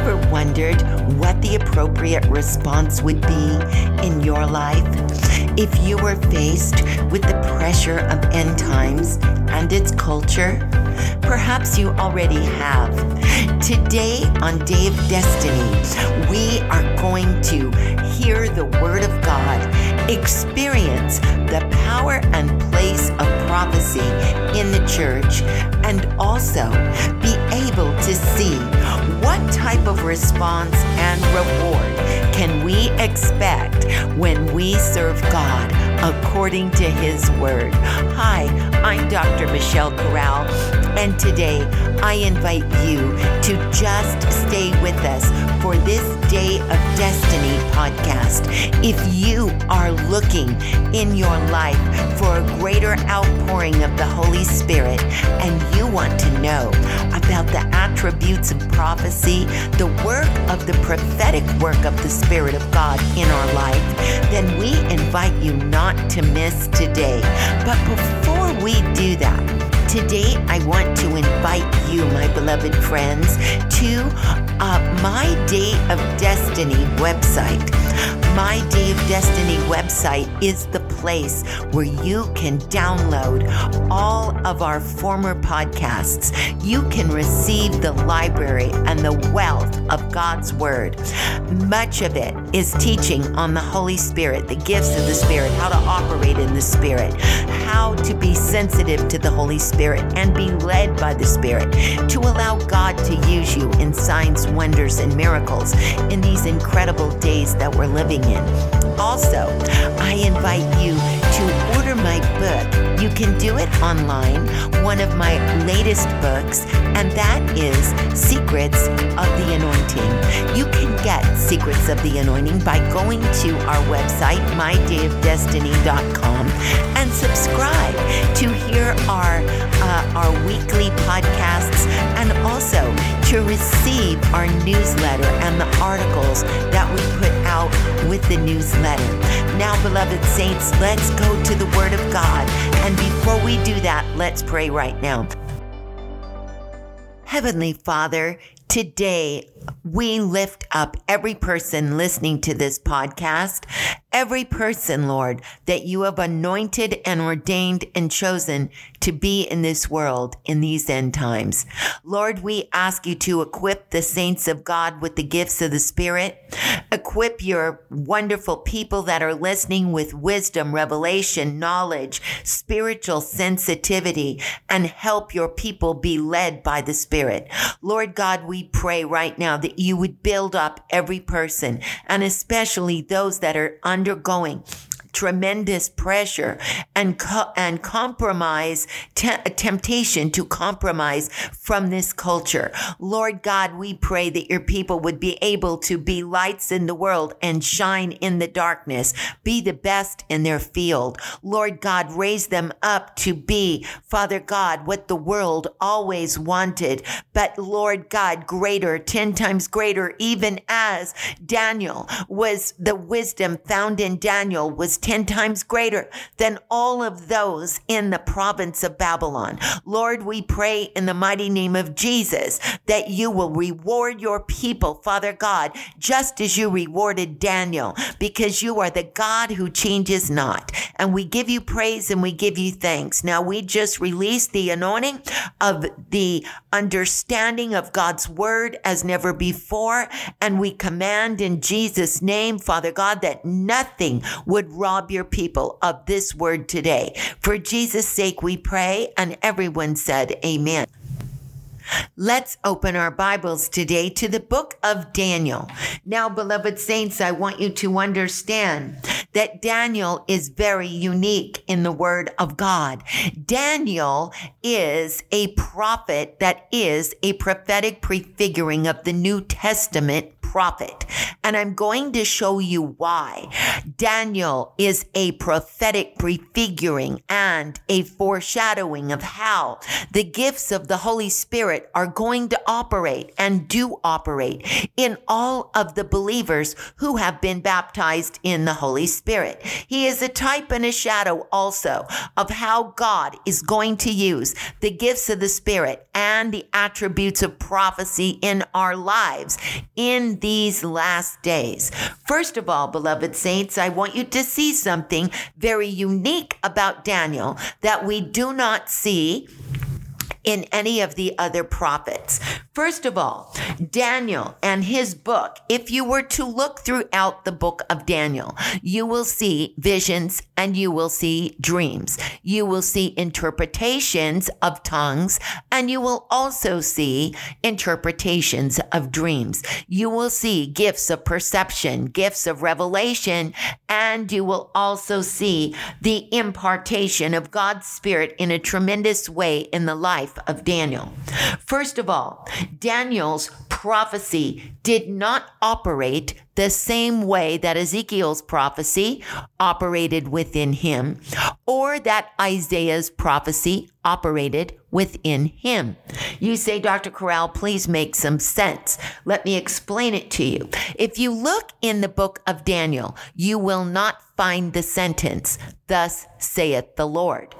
ever wondered what the appropriate response would be in your life if you were faced with the pressure of end times and its culture? Perhaps you already have. Today on Day of Destiny, we are going to hear the Word of God, experience the power and place of prophecy in the church, and also be able to see what type of response and reward can we expect when we serve God according to His Word. Hi, I'm Dr. Michelle Corral, and today I invite you to just stay with us for this Day of Destiny podcast. If you are looking in your life for a greater outpouring of the Holy Spirit and you want to know about the attributes of prophecy, the work of the prophetic work of the Spirit of God in our life, then we invite you not to miss today. But before we do that, Today, I want to invite you, my beloved friends, to uh, my Day of Destiny website. My Day of Destiny website is the place where you can download all of our former podcasts. You can receive the library and the wealth of God's Word. Much of it is teaching on the Holy Spirit, the gifts of the Spirit, how to operate in the Spirit, how to be sensitive to the Holy Spirit and be led by the Spirit, to allow God to use you in signs, wonders, and miracles in these incredible days that we're living in. Also, I invite you to order my book. You can do it online, one of my latest books, and that is Secrets of the Anointing. You can get Secrets of the Anointing by going to our website, mydayofdestiny.com, and subscribe to hear our, uh, our weekly podcasts and also to receive our newsletter and the articles that we put out with the newsletter. Now, beloved saints, let's go to the Word of God. And before we do that, let's pray right now. Heavenly Father, today we lift up every person listening to this podcast, every person, Lord, that you have anointed and ordained and chosen to be in this world in these end times. Lord, we ask you to equip the saints of God with the gifts of the Spirit. Equip your wonderful people that are listening with wisdom, revelation, knowledge, spiritual sensitivity, and help your people be led by the Spirit. Lord God, we pray right now that you would build up every person and especially those that are undergoing tremendous pressure and co- and compromise te- temptation to compromise from this culture. Lord God, we pray that your people would be able to be lights in the world and shine in the darkness, be the best in their field. Lord God, raise them up to be, Father God, what the world always wanted, but Lord God, greater, 10 times greater, even as Daniel was the wisdom found in Daniel was 10 times greater than all of those in the province of Babylon. Lord, we pray in the mighty name of Jesus that you will reward your people, Father God, just as you rewarded Daniel, because you are the God who changes not. And we give you praise and we give you thanks. Now we just release the anointing of the understanding of God's word as never before. And we command in Jesus' name, Father God, that nothing would rob your people of this word today. For Jesus' sake, we pray. And everyone said, Amen. Let's open our Bibles today to the book of Daniel. Now, beloved saints, I want you to understand that Daniel is very unique in the word of God. Daniel is a prophet that is a prophetic prefiguring of the New Testament prophet. And I'm going to show you why. Daniel is a prophetic prefiguring and a foreshadowing of how the gifts of the Holy Spirit are going to operate and do operate in all of the believers who have been baptized in the Holy Spirit. He is a type and a shadow also of how God is going to use the gifts of the Spirit and the attributes of prophecy in our lives in these last days. First of all, beloved saints, I want you to see something very unique about Daniel that we do not see in any of the other prophets. First of all, Daniel and his book, if you were to look throughout the book of Daniel, you will see visions and you will see dreams. You will see interpretations of tongues and you will also see interpretations of dreams. You will see gifts of perception, gifts of revelation, and you will also see the impartation of God's Spirit in a tremendous way in the life of Daniel. First of all, Daniel's prophecy did not operate the same way that Ezekiel's prophecy operated within him or that Isaiah's prophecy operated within him. You say, Dr. Corral, please make some sense. Let me explain it to you. If you look in the book of Daniel, you will not find the sentence, Thus saith the Lord.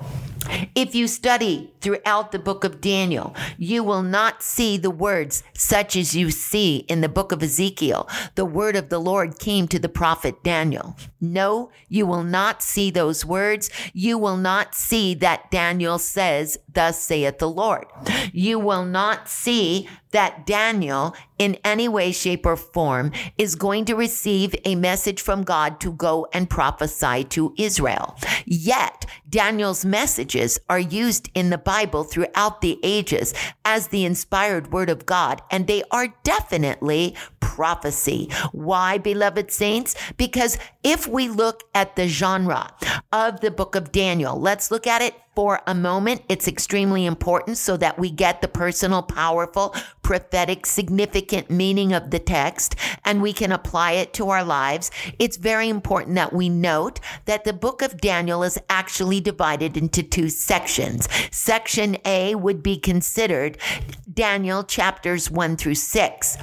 If you study throughout the book of Daniel, you will not see the words such as you see in the book of Ezekiel. The word of the Lord came to the prophet Daniel. No, you will not see those words. You will not see that Daniel says, Thus saith the Lord. You will not see that Daniel, in any way, shape, or form, is going to receive a message from God to go and prophesy to Israel. Yet, Daniel's messages are used in the Bible throughout the ages as the inspired word of God, and they are definitely prophecy. Why, beloved saints? Because if we look at the genre of the book of Daniel, let's look at it for a moment. It's extremely important so that we get the personal, powerful, prophetic, significant meaning of the text and we can apply it to our lives. It's very important that we note that the book of Daniel is actually divided into two sections. Section A would be considered Daniel chapters one through six.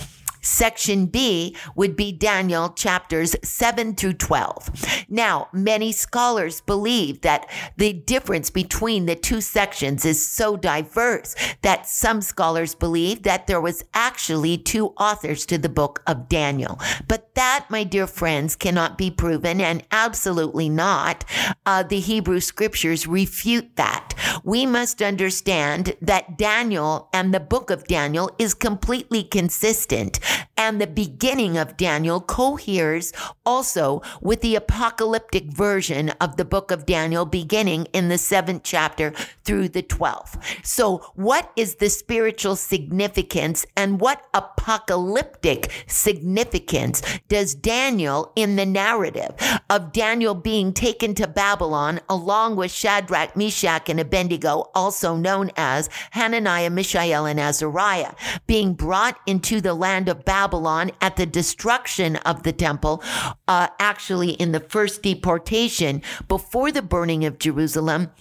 Section B would be Daniel chapters 7 through 12. Now, many scholars believe that the difference between the two sections is so diverse that some scholars believe that there was actually two authors to the book of Daniel. But that, my dear friends, cannot be proven and absolutely not. Uh, the Hebrew scriptures refute that. We must understand that Daniel and the book of Daniel is completely consistent and the beginning of Daniel coheres also with the apocalyptic version of the book of Daniel beginning in the seventh chapter through the 12th. So what is the spiritual significance and what apocalyptic significance does Daniel in the narrative of Daniel being taken to Babylon along with Shadrach, Meshach, and Abednego, also known as Hananiah, Mishael, and Azariah, being brought into the land of Babylon at the destruction of the temple, uh, actually in the first deportation before the burning of Jerusalem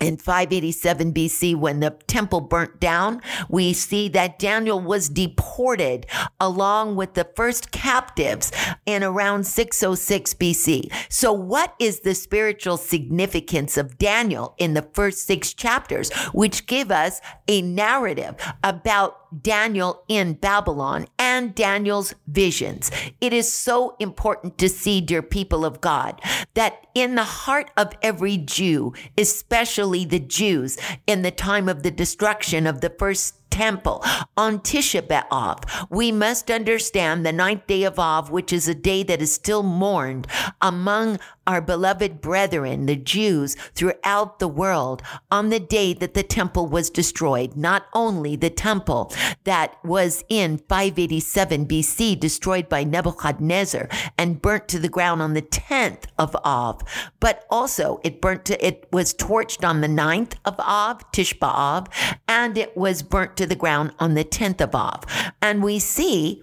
in 587 BC, when the temple burnt down, we see that Daniel was deported along with the first captives in around 606 BC. So, what is the spiritual significance of Daniel in the first six chapters, which give us a narrative about Daniel in Babylon and Daniel's visions. It is so important to see, dear people of God, that in the heart of every Jew, especially the Jews in the time of the destruction of the first temple on Tisha B'Av. We must understand the ninth day of Av, which is a day that is still mourned among our beloved brethren, the Jews throughout the world on the day that the temple was destroyed. Not only the temple that was in 587 BC destroyed by Nebuchadnezzar and burnt to the ground on the 10th of Av, but also it burnt to, it was torched on the 9th of Av, Tish B'Av, and it was burnt to the ground on the 10th of Av. And we see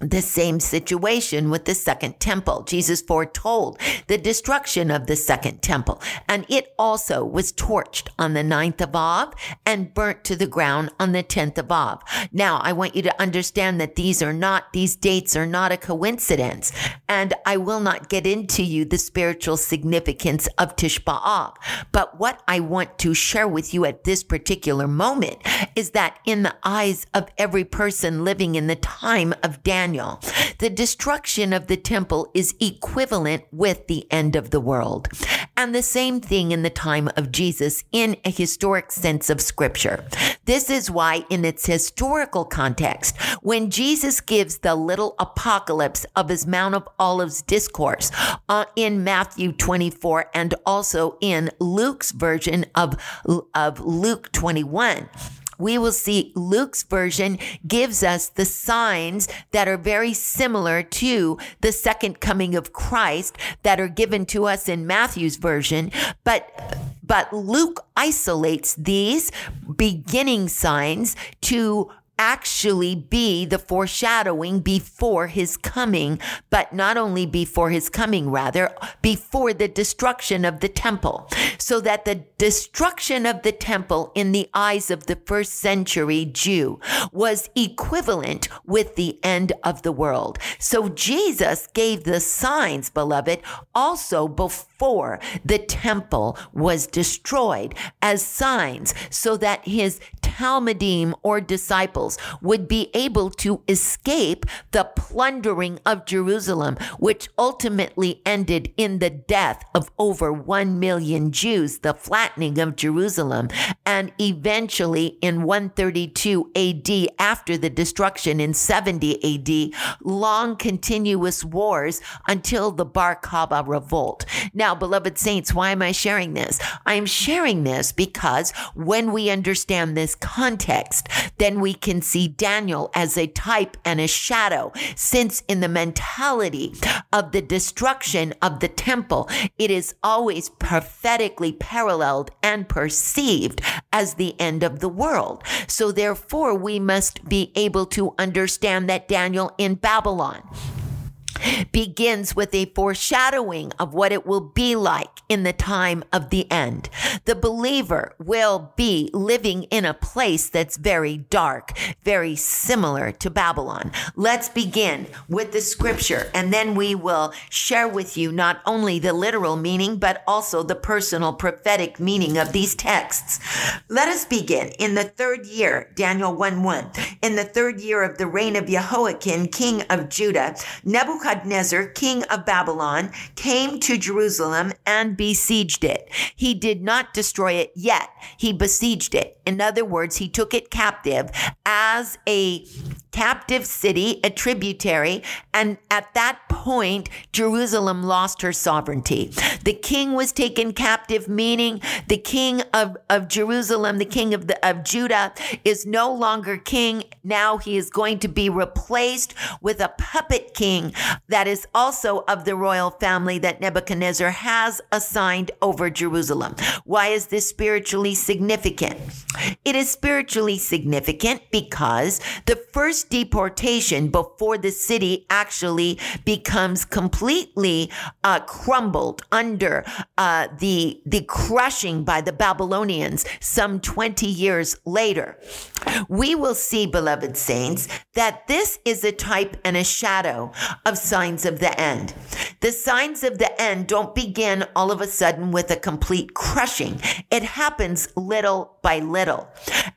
the same situation with the second temple. Jesus foretold the destruction of the second temple, and it also was torched on the ninth of Av and burnt to the ground on the 10th of Av. Now, I want you to understand that these are not, these dates are not a coincidence, and I will not get into you the spiritual significance of Tish B'Av. But what I want to share with you at this particular moment is that in the eyes of every person living in the time of Daniel, Daniel, the destruction of the temple is equivalent with the end of the world. And the same thing in the time of Jesus in a historic sense of scripture. This is why, in its historical context, when Jesus gives the little apocalypse of his Mount of Olives discourse uh, in Matthew 24 and also in Luke's version of, of Luke 21, we will see Luke's version gives us the signs that are very similar to the second coming of Christ that are given to us in Matthew's version, but but Luke isolates these beginning signs to actually be the foreshadowing before his coming, but not only before his coming, rather, before the destruction of the temple. So that the destruction of the temple in the eyes of the first century Jew was equivalent with the end of the world. So Jesus gave the signs, beloved, also before the temple was destroyed as signs so that his Talmidim or disciples would be able to escape the plundering of Jerusalem, which ultimately ended in the death of over 1 million Jews, the flattening of Jerusalem, and eventually in 132 AD, after the destruction in 70 AD, long continuous wars until the Bar Kokhba revolt. Now, beloved saints, why am I sharing this? I'm sharing this because when we understand this context, then we can see Daniel as a type and a shadow, since in the mentality of the destruction of the temple, it is always prophetically paralleled and perceived as the end of the world. So therefore, we must be able to understand that Daniel in Babylon begins with a foreshadowing of what it will be like in the time of the end. The believer will be living in a place that's very dark, very similar to Babylon. Let's begin with the scripture and then we will share with you not only the literal meaning, but also the personal prophetic meaning of these texts. Let us begin in the third year, Daniel 1 1. In the third year of the reign of Jehoiakim, king of Judah, Nebuchadnezzar Nebuchadnezzar, king of Babylon, came to Jerusalem and besieged it. He did not destroy it yet. He besieged it. In other words, he took it captive as a captive city, a tributary. And at that point, Jerusalem lost her sovereignty. The king was taken captive, meaning the king of, of Jerusalem, the king of, the, of Judah, is no longer king. Now he is going to be replaced with a puppet king that is also of the royal family that Nebuchadnezzar has assigned over Jerusalem. Why is this spiritually significant? It is spiritually significant because the first deportation before the city actually becomes completely uh, crumbled under uh, the the crushing by the Babylonians some 20 years later. We will see, beloved saints, that this is a type and a shadow of signs of the end. The signs of the end don't begin all of a sudden with a complete crushing. It happens little by little.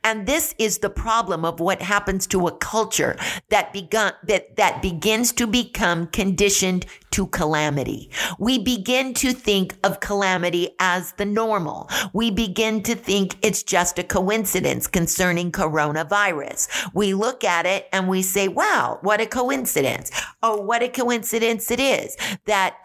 And this is the problem of what happens to a culture that begun, that, that begins to become conditioned to calamity. We begin to think of calamity as the normal. We begin to think it's just a coincidence concerning coronavirus. We look at it and we say, wow, what a coincidence. Oh, what a coincidence it is that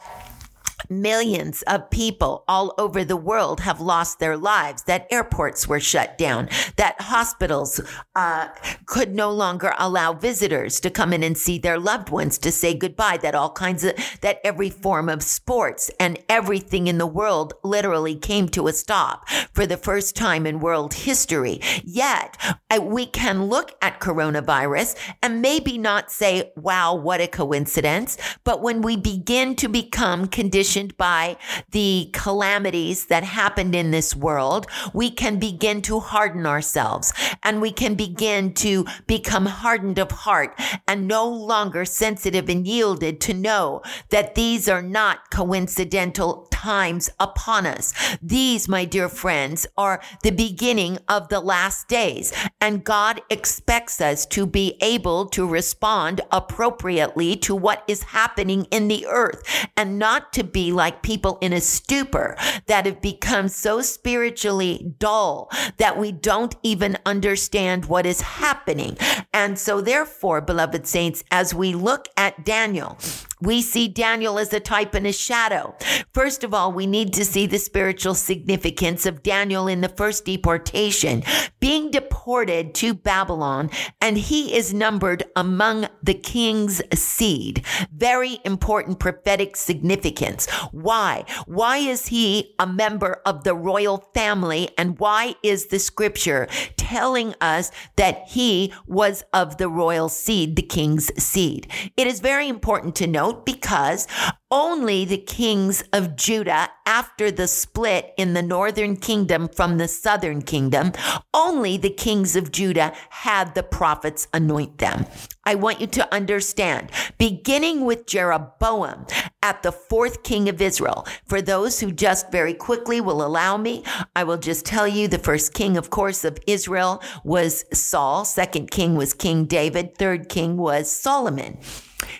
Millions of people all over the world have lost their lives, that airports were shut down, that hospitals uh, could no longer allow visitors to come in and see their loved ones to say goodbye, that all kinds of, that every form of sports and everything in the world literally came to a stop for the first time in world history. Yet uh, we can look at coronavirus and maybe not say, wow, what a coincidence. But when we begin to become conditioned by the calamities that happened in this world, we can begin to harden ourselves and we can begin to become hardened of heart and no longer sensitive and yielded to know that these are not coincidental times upon us. These, my dear friends, are the beginning of the last days and God expects us to be able to respond appropriately to what is happening in the earth and not to be like people in a stupor that have become so spiritually dull that we don't even understand what is happening. And so, therefore, beloved saints, as we look at Daniel, we see Daniel as a type and a shadow. First of all, we need to see the spiritual significance of Daniel in the first deportation, being deported to Babylon, and he is numbered among the king's seed. Very important prophetic significance. Why? Why is he a member of the royal family? And why is the scripture telling us that he was of the royal seed, the king's seed? It is very important to because only the kings of Judah after the split in the northern kingdom from the southern kingdom, only the kings of Judah had the prophets anoint them. I want you to understand, beginning with Jeroboam at the fourth king of Israel. For those who just very quickly will allow me, I will just tell you the first king, of course, of Israel was Saul. Second king was King David. Third king was Solomon.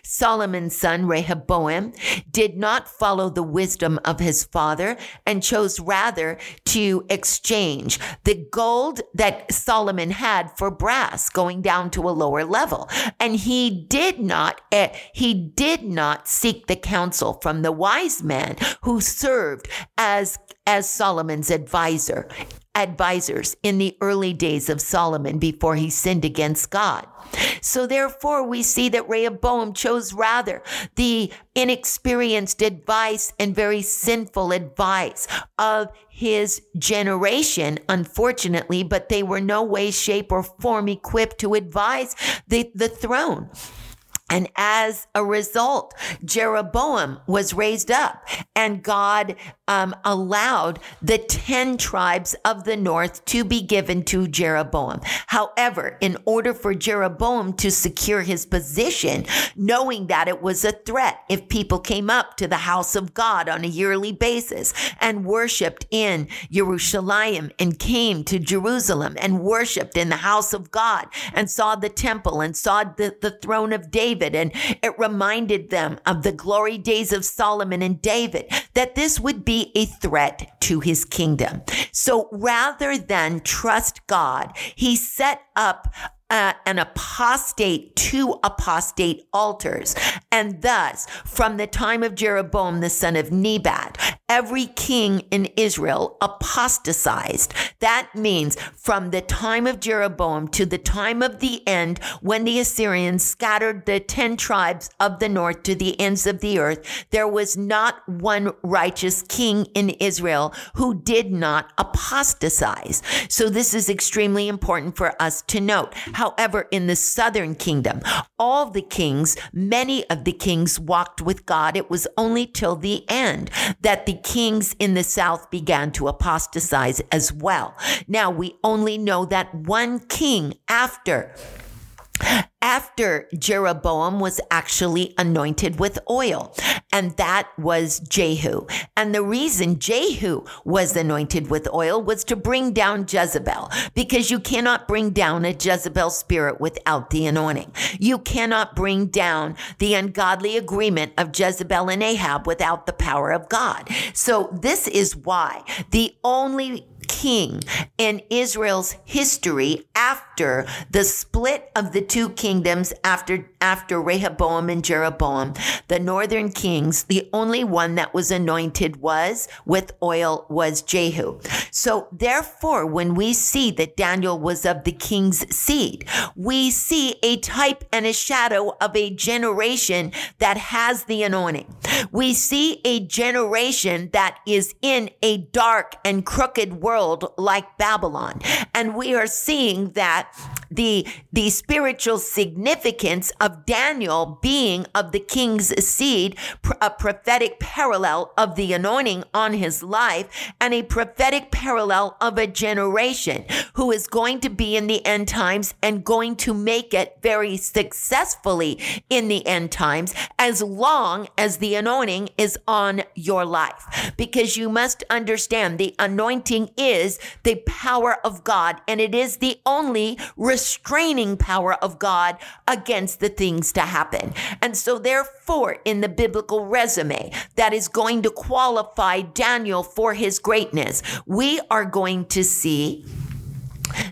Solomon's son Rehoboam did not follow the wisdom of his father and chose rather to exchange the gold that Solomon had for brass going down to a lower level. And he did not, uh, he did not seek the counsel from the wise man who served as, as Solomon's advisor advisors in the early days of Solomon before he sinned against God. So therefore, we see that Rehoboam chose rather the inexperienced advice and very sinful advice of his generation, unfortunately, but they were no way, shape, or form equipped to advise the, the throne. And as a result, Jeroboam was raised up and God um, allowed the 10 tribes of the north to be given to Jeroboam. However, in order for Jeroboam to secure his position, knowing that it was a threat if people came up to the house of God on a yearly basis and worshiped in Jerusalem and came to Jerusalem and worshiped in the house of God and saw the temple and saw the, the throne of David David. And it reminded them of the glory days of Solomon and David, that this would be a threat to his kingdom. So rather than trust God, he set up uh, an apostate, two apostate altars. And thus, from the time of Jeroboam, the son of Nebat, every king in Israel apostatized. That means from the time of Jeroboam to the time of the end, when the Assyrians scattered the 10 tribes of the north to the ends of the earth, there was not one righteous king in Israel who did not apostatize. So this is extremely important for us to note. However, in the southern kingdom, all the kings, many of the kings walked with God. It was only till the end that the kings in the south began to apostatize as well. Now we only know that one king after after Jeroboam was actually anointed with oil, and that was Jehu. And the reason Jehu was anointed with oil was to bring down Jezebel, because you cannot bring down a Jezebel spirit without the anointing. You cannot bring down the ungodly agreement of Jezebel and Ahab without the power of God. So this is why the only king in Israel's history after the split of the two kingdoms after after Rehoboam and Jeroboam, the northern kings, the only one that was anointed was with oil was Jehu. So therefore, when we see that Daniel was of the king's seed, we see a type and a shadow of a generation that has the anointing. We see a generation that is in a dark and crooked world like Babylon. And we are seeing that the, the spiritual significance of Daniel being of the king's seed, a prophetic parallel of the anointing on his life, and a prophetic parallel of a generation who is going to be in the end times and going to make it very successfully in the end times as long as the anointing is on your life. Because you must understand the anointing is the power of God and it is the only restraining power of God against the things to happen. And so, therefore, in the biblical resume that is going to qualify Daniel for his greatness, we are going to see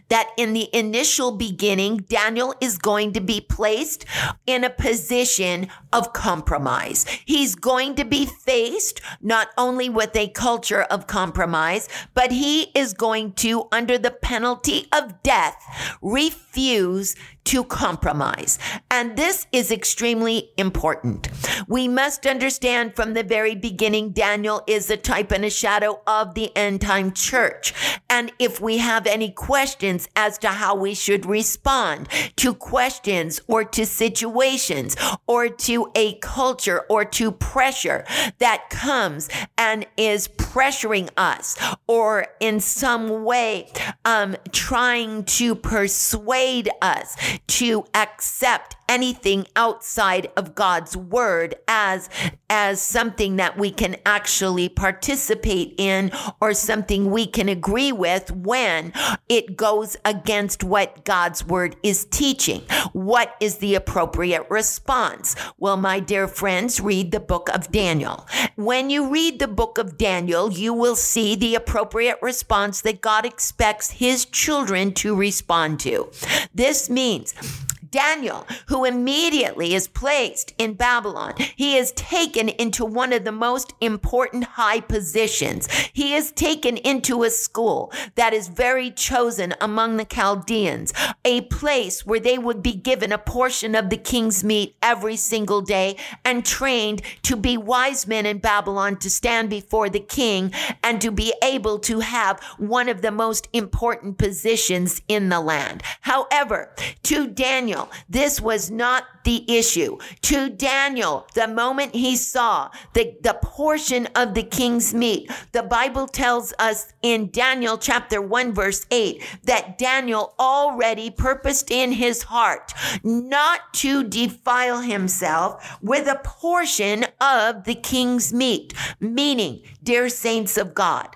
that in the initial beginning, Daniel is going to be placed in a position of compromise. He's going to be faced not only with a culture of compromise, but he is going to, under the penalty of death, refuse to compromise. And this is extremely important. We must understand from the very beginning, Daniel is a type and a shadow of the end time church. And if we have any questions as to how we should respond to questions or to situations or to a culture or to pressure that comes and is pressuring us or in some way um, trying to persuade us to accept anything outside of God's word as as something that we can actually participate in or something we can agree with when it goes against what God's word is teaching. What is the appropriate response? Well, my dear friends, read the book of Daniel. When you read the book of Daniel, you will see the appropriate response that God expects his children to respond to. This means Daniel, who immediately is placed in Babylon, he is taken into one of the most important high positions. He is taken into a school that is very chosen among the Chaldeans, a place where they would be given a portion of the king's meat every single day and trained to be wise men in Babylon to stand before the king and to be able to have one of the most important positions in the land. However, to Daniel, this was not the issue. To Daniel, the moment he saw the, the portion of the king's meat, the Bible tells us in Daniel chapter 1, verse 8, that Daniel already purposed in his heart not to defile himself with a portion of the king's meat, meaning, dear saints of God,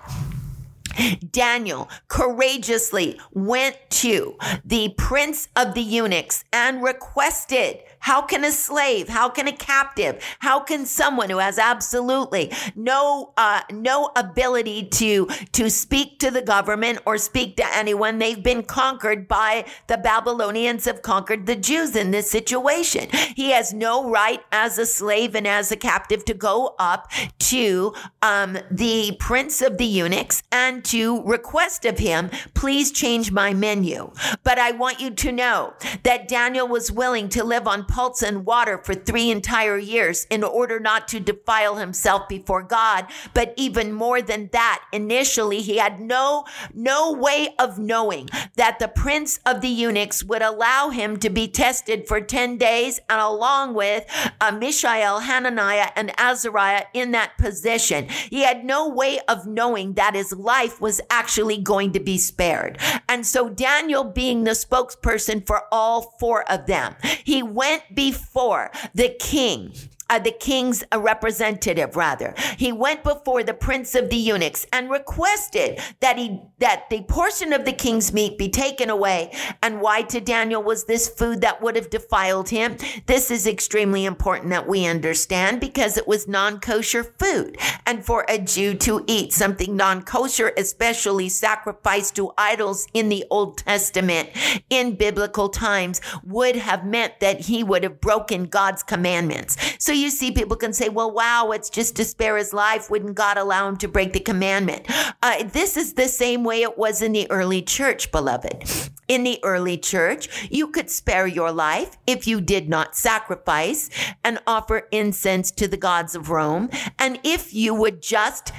Daniel courageously went to the prince of the eunuchs and requested how can a slave, how can a captive, how can someone who has absolutely no uh, no ability to to speak to the government or speak to anyone? They've been conquered by the Babylonians have conquered the Jews in this situation. He has no right as a slave and as a captive to go up to um, the prince of the eunuchs and to request of him, please change my menu. But I want you to know that Daniel was willing to live on pulse and water for three entire years in order not to defile himself before God. But even more than that, initially he had no, no way of knowing that the prince of the eunuchs would allow him to be tested for 10 days and along with uh, Mishael, Hananiah, and Azariah in that position. He had no way of knowing that his life was actually going to be spared. And so Daniel being the spokesperson for all four of them, he went before the king uh, the king's uh, representative, rather. He went before the prince of the eunuchs and requested that he that the portion of the king's meat be taken away. And why to Daniel was this food that would have defiled him? This is extremely important that we understand because it was non-kosher food, and for a Jew to eat something non-kosher, especially sacrificed to idols in the Old Testament in biblical times, would have meant that he would have broken God's commandments. So you see, people can say, well, wow, it's just to spare his life. Wouldn't God allow him to break the commandment? Uh, this is the same way it was in the early church, beloved. In the early church, you could spare your life if you did not sacrifice and offer incense to the gods of Rome. And if you would just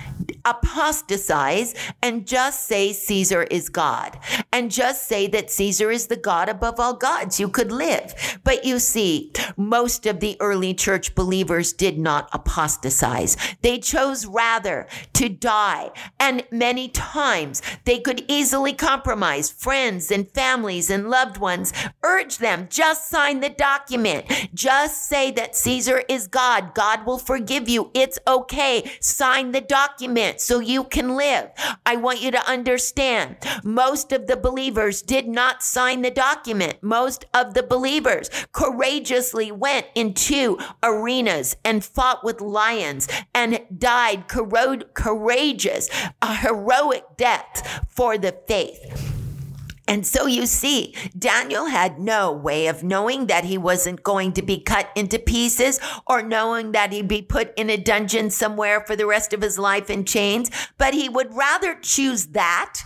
apostatize and just say Caesar is God and just say that Caesar is the God above all gods, you could live. But you see, most of the early church believers did not apostatize. They chose rather to die. And many times they could easily compromise friends and families and loved ones. Urge them, just sign the document. Just say that Caesar is God. God will forgive you. It's okay. Sign the document so you can live. I want you to understand most of the believers did not sign the document. Most of the believers courageously went into arenas and fought with lions and died courageous, a heroic death for the faith. And so you see, Daniel had no way of knowing that he wasn't going to be cut into pieces or knowing that he'd be put in a dungeon somewhere for the rest of his life in chains, but he would rather choose that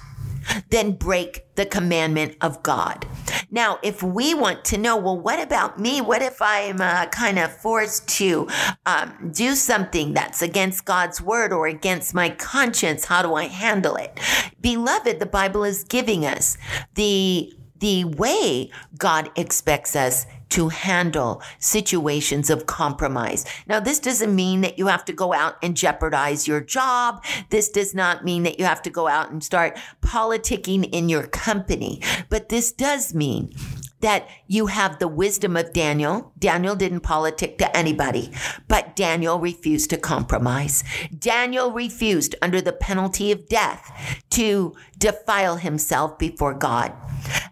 than break the commandment of God. Now, if we want to know, well, what about me? What if I'm uh, kind of forced to um, do something that's against God's word or against my conscience? How do I handle it? Beloved, the Bible is giving us the the way God expects us to handle situations of compromise. Now, this doesn't mean that you have to go out and jeopardize your job. This does not mean that you have to go out and start politicking in your company. But this does mean that you have the wisdom of Daniel. Daniel didn't politic to anybody, but Daniel refused to compromise. Daniel refused under the penalty of death to defile himself before God.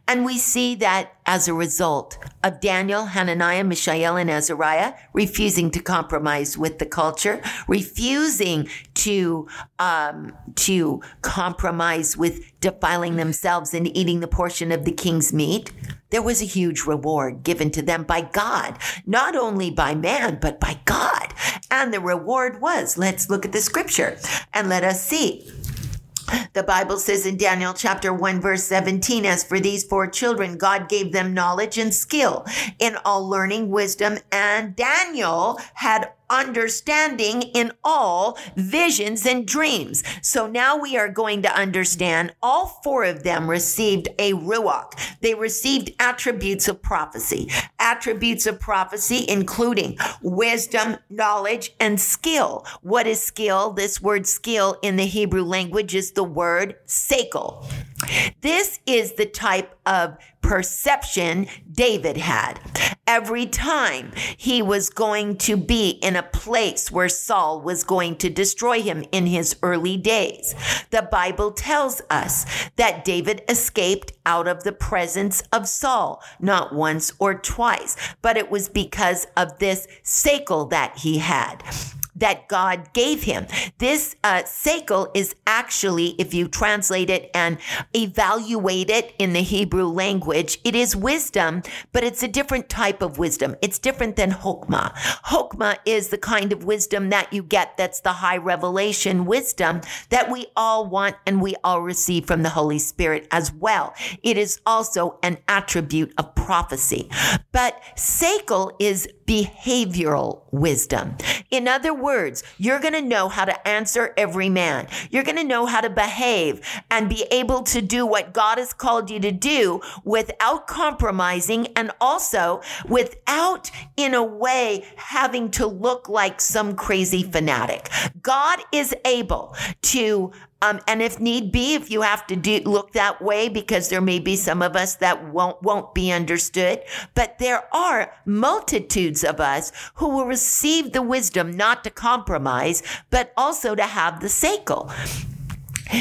And we see that as a result of Daniel, Hananiah, Mishael, and Azariah refusing to compromise with the culture, refusing to um, to compromise with defiling themselves and eating the portion of the king's meat there was a huge reward given to them by God, not only by man, but by God. And the reward was, let's look at the scripture and let us see. The Bible says in Daniel chapter 1 verse 17, as for these four children, God gave them knowledge and skill in all learning, wisdom, and Daniel had understanding in all visions and dreams. So now we are going to understand all four of them received a ruach. They received attributes of prophecy, attributes of prophecy, including wisdom, knowledge, and skill. What is skill? This word skill in the Hebrew language is the word sekel. This is the type of perception David had. Every time he was going to be in a place where Saul was going to destroy him in his early days, the Bible tells us that David escaped out of the presence of Saul, not once or twice, but it was because of this sekel that he had that God gave him. This uh, sekel is actually, if you translate it and evaluate it in the Hebrew language, it is wisdom, but it's a different type of wisdom. It's different than hokmah. Hokmah is the kind of wisdom that you get that's the high revelation wisdom that we all want and we all receive from the Holy Spirit as well. It is also an attribute of prophecy. But sekel is behavioral wisdom. In other words, you're going to know how to answer every man. You're going to know how to behave and be able to do what God has called you to do without compromising and also without, in a way, having to look like some crazy fanatic. God is able to Um, and if need be, if you have to do, look that way, because there may be some of us that won't won't be understood, but there are multitudes of us who will receive the wisdom not to compromise, but also to have the seichel.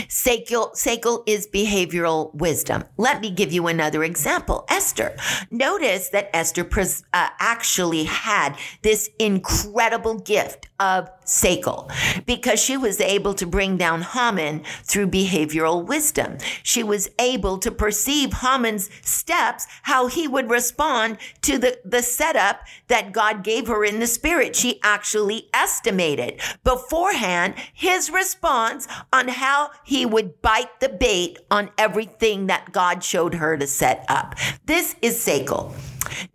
Seichel, seichel is behavioral wisdom. Let me give you another example. Esther. Notice that Esther pres- uh, actually had this incredible gift of seichel because she was able to bring down Haman through behavioral wisdom. She was able to perceive Haman's steps, how he would respond to the, the setup that God gave her in the spirit. She actually estimated beforehand his response on how he would bite the bait on everything that God showed her to set up. This is seichel.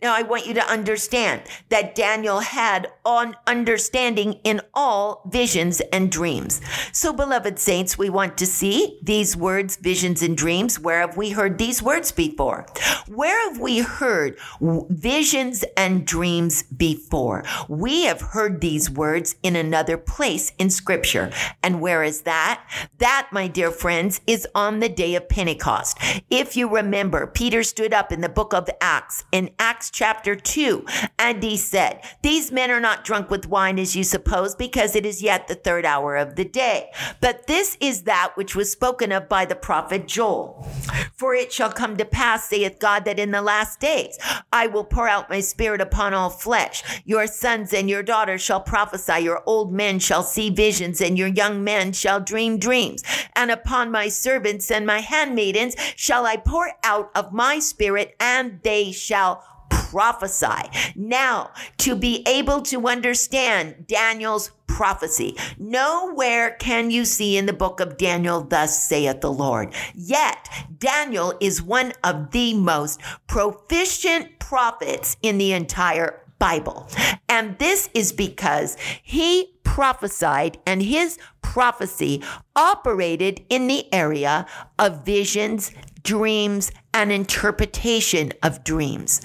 Now, I want you to understand that Daniel had on understanding in all visions and dreams. So, beloved saints, we want to see these words, visions and dreams. Where have we heard these words before? Where have we heard visions and dreams before? We have heard these words in another place in scripture. And where is that? That, my dear friends, is on the day of Pentecost. If you remember, Peter stood up in the book of Acts in chapter 2, and he said, These men are not drunk with wine as you suppose, because it is yet the third hour of the day. But this is that which was spoken of by the prophet Joel. For it shall come to pass, saith God, that in the last days I will pour out my spirit upon all flesh. Your sons and your daughters shall prophesy, your old men shall see visions, and your young men shall dream dreams. And upon my servants and my handmaidens shall I pour out of my spirit, and they shall prophesy. Now, to be able to understand Daniel's prophecy, nowhere can you see in the book of Daniel, thus saith the Lord. Yet, Daniel is one of the most proficient prophets in the entire Bible. And this is because he prophesied and his prophecy operated in the area of visions, dreams, and interpretation of dreams.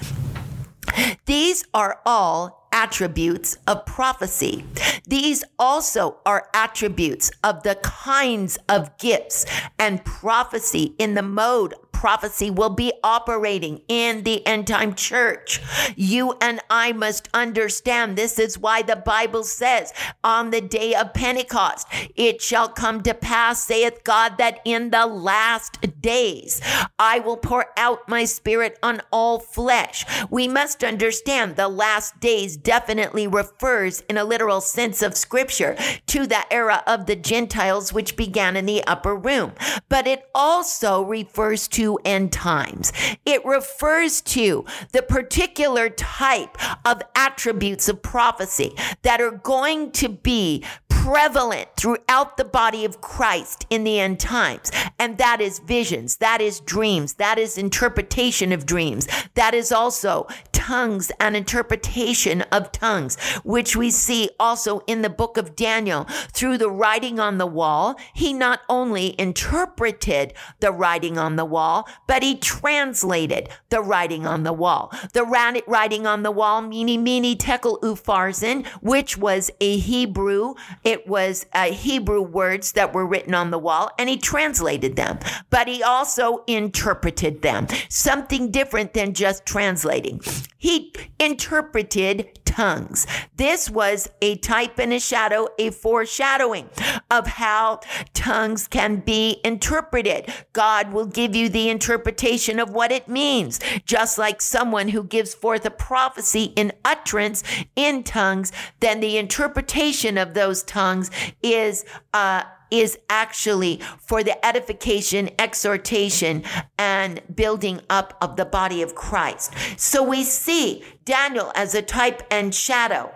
These are all attributes of prophecy. These also are attributes of the kinds of gifts and prophecy in the mode prophecy will be operating in the end time church. You and I must understand this is why the Bible says on the day of Pentecost, it shall come to pass, saith God, that in the last days I will pour out my spirit on all flesh. We must understand the last days definitely refers in a literal sense of scripture to the era of the Gentiles, which began in the upper room, but it also refers to end times. It refers to the particular type of attributes of prophecy that are going to be prevalent throughout the body of Christ in the end times. And that is visions, that is dreams, that is interpretation of dreams, that is also tongues and interpretation of tongues, which we see also in the book of Daniel through the writing on the wall. He not only interpreted the writing on the wall, but he translated the writing on the wall. The writing on the wall, mene mene tekel upharsin, which was a Hebrew, it was Hebrew words that were written on the wall, and he translated them, but he also interpreted them. Something different than just translating. He interpreted tongues. This was a type and a shadow, a foreshadowing of how tongues can be interpreted. God will give you the interpretation of what it means, just like someone who gives forth a prophecy in utterance in tongues, then the interpretation of those tongues is, uh, is actually for the edification, exhortation, and building up of the body of Christ. So we see Daniel as a type and shadow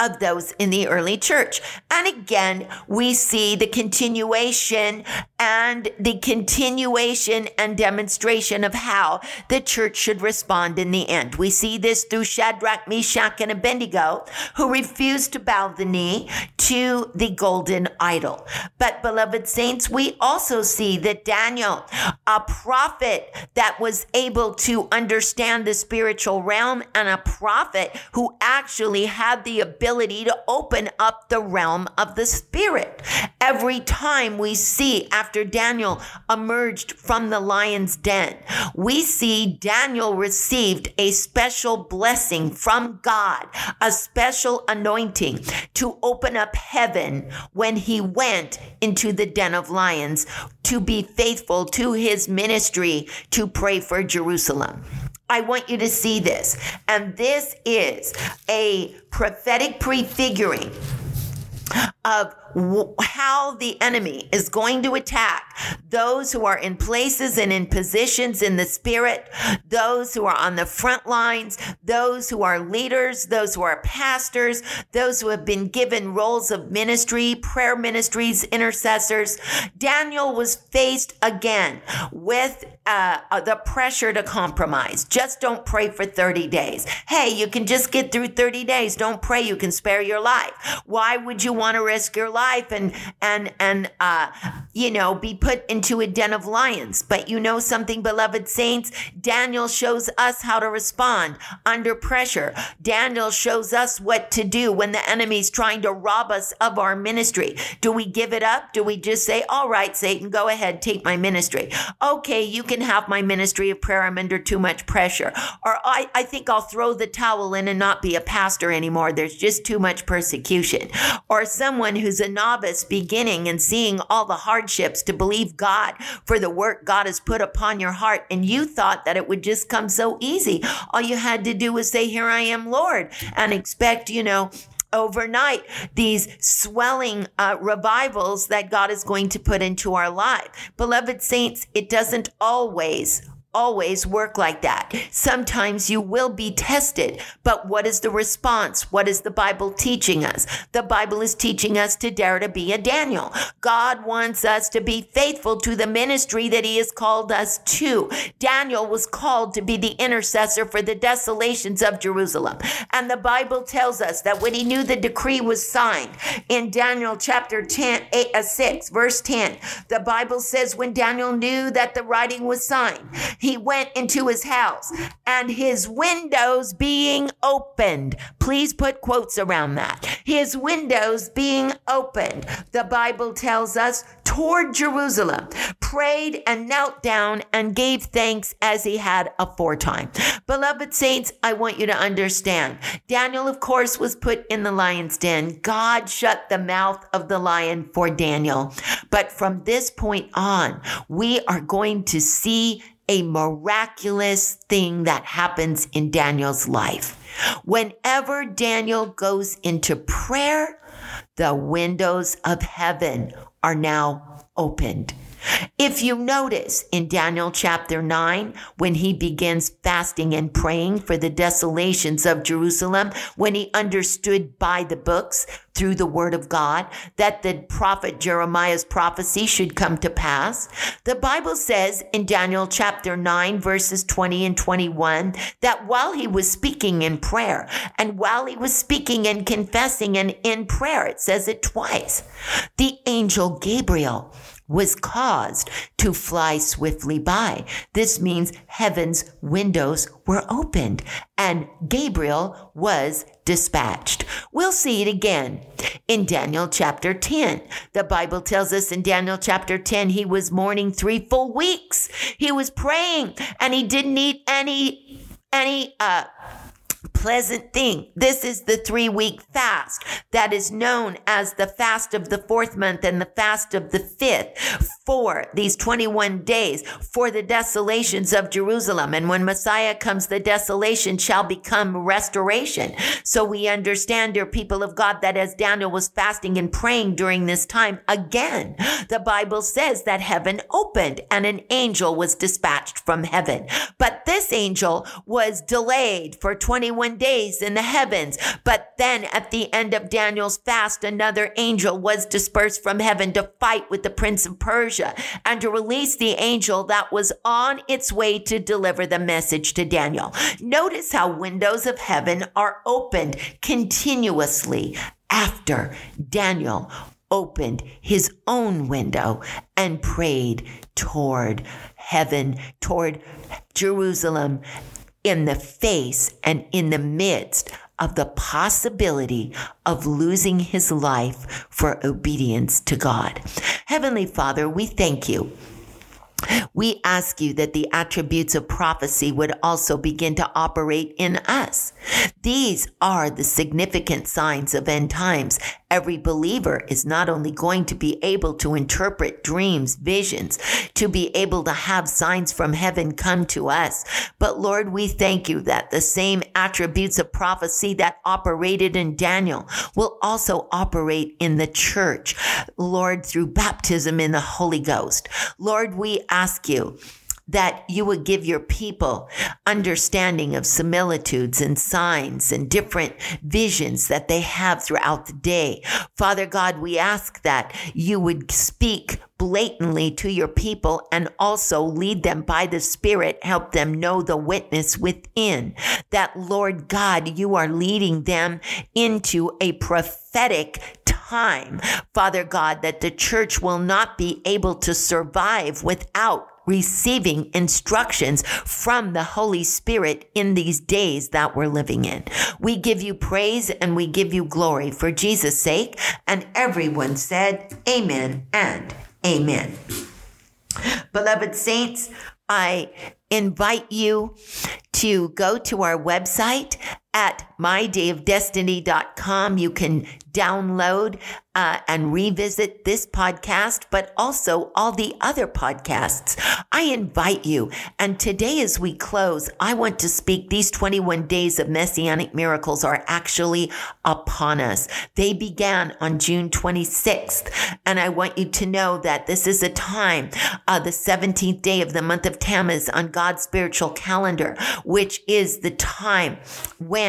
of those in the early church. And again, we see the continuation and the continuation and demonstration of how the church should respond in the end. We see this through Shadrach, Meshach, and Abednego, who refused to bow the knee to the golden idol. But beloved saints, we also see that Daniel, a prophet that was able to understand the spiritual realm and a prophet who actually had the ability ability to open up the realm of the spirit. Every time we see after Daniel emerged from the lion's den, we see Daniel received a special blessing from God, a special anointing to open up heaven when he went into the den of lions to be faithful to his ministry to pray for Jerusalem. I want you to see this. And this is a prophetic prefiguring of how the enemy is going to attack those who are in places and in positions in the spirit, those who are on the front lines, those who are leaders, those who are pastors, those who have been given roles of ministry, prayer ministries, intercessors. Daniel was faced again with uh, uh the pressure to compromise. Just don't pray for 30 days. Hey, you can just get through 30 days. Don't pray. You can spare your life. Why would you want to risk your life? Life and and and uh, you know be put into a den of lions. But you know something, beloved saints, Daniel shows us how to respond under pressure. Daniel shows us what to do when the enemy's trying to rob us of our ministry. Do we give it up? Do we just say, "All right, Satan, go ahead, take my ministry"? Okay, you can have my ministry of prayer. I'm under too much pressure, or I, I think I'll throw the towel in and not be a pastor anymore. There's just too much persecution. Or someone who's a novice beginning and seeing all the hardships to believe God for the work God has put upon your heart. And you thought that it would just come so easy. All you had to do was say, Here I am, Lord, and expect, you know, overnight these swelling uh, revivals that God is going to put into our life. Beloved saints, it doesn't always always work like that. Sometimes you will be tested, but what is the response? What is the Bible teaching us? The Bible is teaching us to dare to be a Daniel. God wants us to be faithful to the ministry that he has called us to. Daniel was called to be the intercessor for the desolations of Jerusalem. And the Bible tells us that when he knew the decree was signed in Daniel chapter 10, 8, uh, 6, verse 10, the Bible says when Daniel knew that the writing was signed, he went into his house and his windows being opened. Please put quotes around that. His windows being opened. The Bible tells us toward Jerusalem, prayed and knelt down and gave thanks as he had aforetime. Beloved saints, I want you to understand. Daniel, of course, was put in the lion's den. God shut the mouth of the lion for Daniel. But from this point on, we are going to see a miraculous thing that happens in Daniel's life. Whenever Daniel goes into prayer, the windows of heaven are now opened. If you notice in Daniel chapter 9, when he begins fasting and praying for the desolations of Jerusalem, when he understood by the books through the word of God that the prophet Jeremiah's prophecy should come to pass, the Bible says in Daniel chapter 9, verses 20 and 21, that while he was speaking in prayer and while he was speaking and confessing and in prayer, it says it twice, the angel Gabriel was caused to fly swiftly by. This means heaven's windows were opened and Gabriel was dispatched. We'll see it again in Daniel chapter 10. The Bible tells us in Daniel chapter 10, he was mourning three full weeks. He was praying and he didn't eat any, any, uh, pleasant thing. This is the three week fast that is known as the fast of the fourth month and the fast of the fifth for these 21 days for the desolations of Jerusalem. And when Messiah comes, the desolation shall become restoration. So we understand, dear people of God, that as Daniel was fasting and praying during this time, again, the Bible says that heaven opened and an angel was dispatched from heaven. But this angel was delayed for 21 21 days in the heavens. But then at the end of Daniel's fast, another angel was dispersed from heaven to fight with the prince of Persia and to release the angel that was on its way to deliver the message to Daniel. Notice how windows of heaven are opened continuously after Daniel opened his own window and prayed toward heaven, toward Jerusalem, in the face and in the midst of the possibility of losing his life for obedience to God. Heavenly Father, we thank you we ask you that the attributes of prophecy would also begin to operate in us. These are the significant signs of end times. Every believer is not only going to be able to interpret dreams, visions, to be able to have signs from heaven come to us, but Lord, we thank you that the same attributes of prophecy that operated in Daniel will also operate in the church. Lord, through baptism in the Holy Ghost. Lord, we ask you that you would give your people understanding of similitudes and signs and different visions that they have throughout the day. Father God, we ask that you would speak blatantly to your people and also lead them by the Spirit, help them know the witness within. That, Lord God, you are leading them into a prophetic time, Father God, that the church will not be able to survive without receiving instructions from the Holy Spirit in these days that we're living in. We give you praise and we give you glory for Jesus' sake. And everyone said, Amen and Amen. Beloved saints, I invite you to go to our website at mydayofdestiny.com. You can download uh, and revisit this podcast, but also all the other podcasts. I invite you. And today, as we close, I want to speak these 21 days of messianic miracles are actually upon us. They began on June 26th. And I want you to know that this is a time, uh, the 17th day of the month of Tammuz on God's spiritual calendar, which is the time when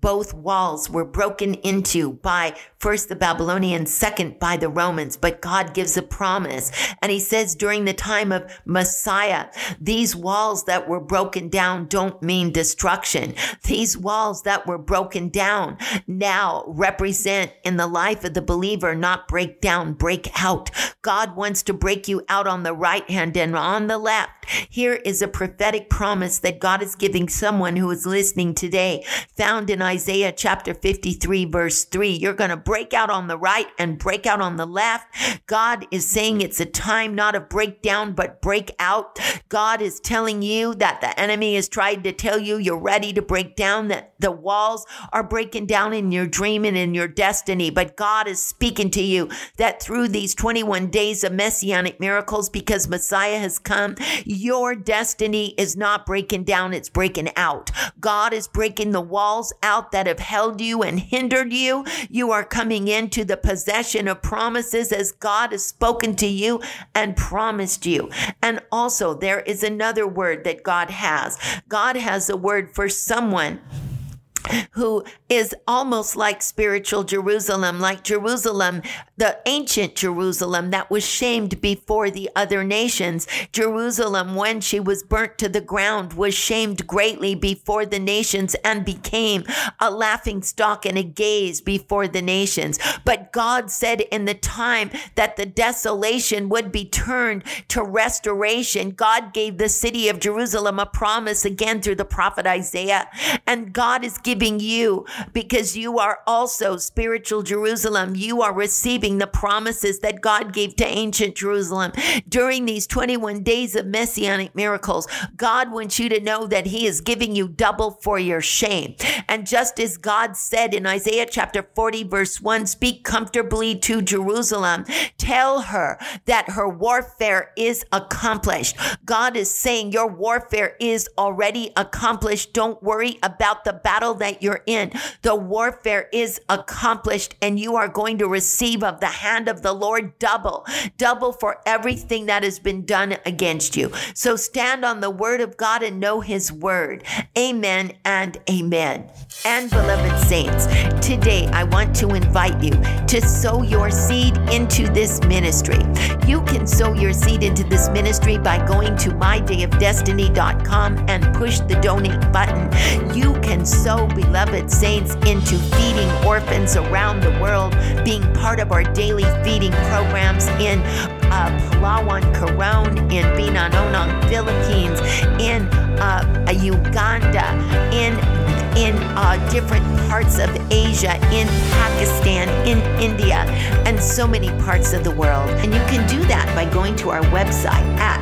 both walls were broken into by first the Babylonians, second by the Romans. But God gives a promise. And he says during the time of Messiah, these walls that were broken down don't mean destruction. These walls that were broken down now represent in the life of the believer, not break down, break out. God wants to break you out on the right hand and on the left. Here is a prophetic promise that God is giving someone who is listening today, found in Isaiah chapter 53, verse 3. You're going to break out on the right and break out on the left. God is saying it's a time not of breakdown, but break out. God is telling you that the enemy is trying to tell you you're ready to break down, that the walls are breaking down in your dream and in your destiny. But God is speaking to you that through these 21 days of messianic miracles, because Messiah has come, your destiny is not breaking down, it's breaking out. God is breaking the walls out that have held you and hindered you. You are coming into the possession of promises as God has spoken to you and promised you. And also, there is another word that God has. God has a word for someone who is almost like spiritual Jerusalem, like Jerusalem, the ancient Jerusalem that was shamed before the other nations. Jerusalem, when she was burnt to the ground, was shamed greatly before the nations and became a laughing stock and a gaze before the nations. But God said in the time that the desolation would be turned to restoration, God gave the city of Jerusalem a promise again through the prophet Isaiah. And God is giving you because you are also spiritual Jerusalem. You are receiving the promises that God gave to ancient Jerusalem during these 21 days of messianic miracles. God wants you to know that He is giving you double for your shame. And just as God said in Isaiah chapter 40, verse 1, speak comfortably to Jerusalem, tell her that her warfare is accomplished. God is saying your warfare is already accomplished. Don't worry about the battle that you're in. The warfare is accomplished and you are going to receive of the hand of the Lord double, double for everything that has been done against you. So stand on the word of God and know his word. Amen and amen. And beloved saints, today I want to invite you to sow your seed into this ministry. You can sow your seed into this ministry by going to mydayofdestiny.com and push the donate button. You can sow, beloved saints, into feeding orphans around the world, being part of our daily feeding programs in uh, Palawan, Coron, in Binangonan, Philippines, in uh, Uganda, in in uh, different parts of Asia, in Pakistan, in India, and so many parts of the world. And you can do that by going to our website at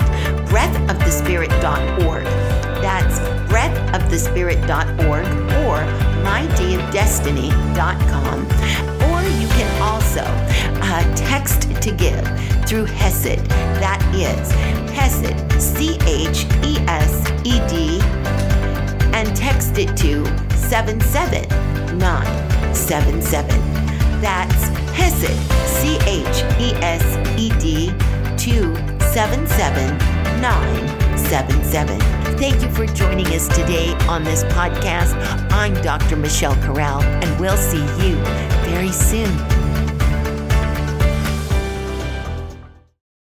breathofthespirit.org. That's breathofthespirit.org or mydayofdestiny.com. Or you can also uh, text to give through Hesed. That is Hesed, C H E S E D, and text it to 77977. That's Hesed, C H E S E D, to 77977. Thank you for joining us today on this podcast. I'm Dr. Michelle Corral, and we'll see you very soon.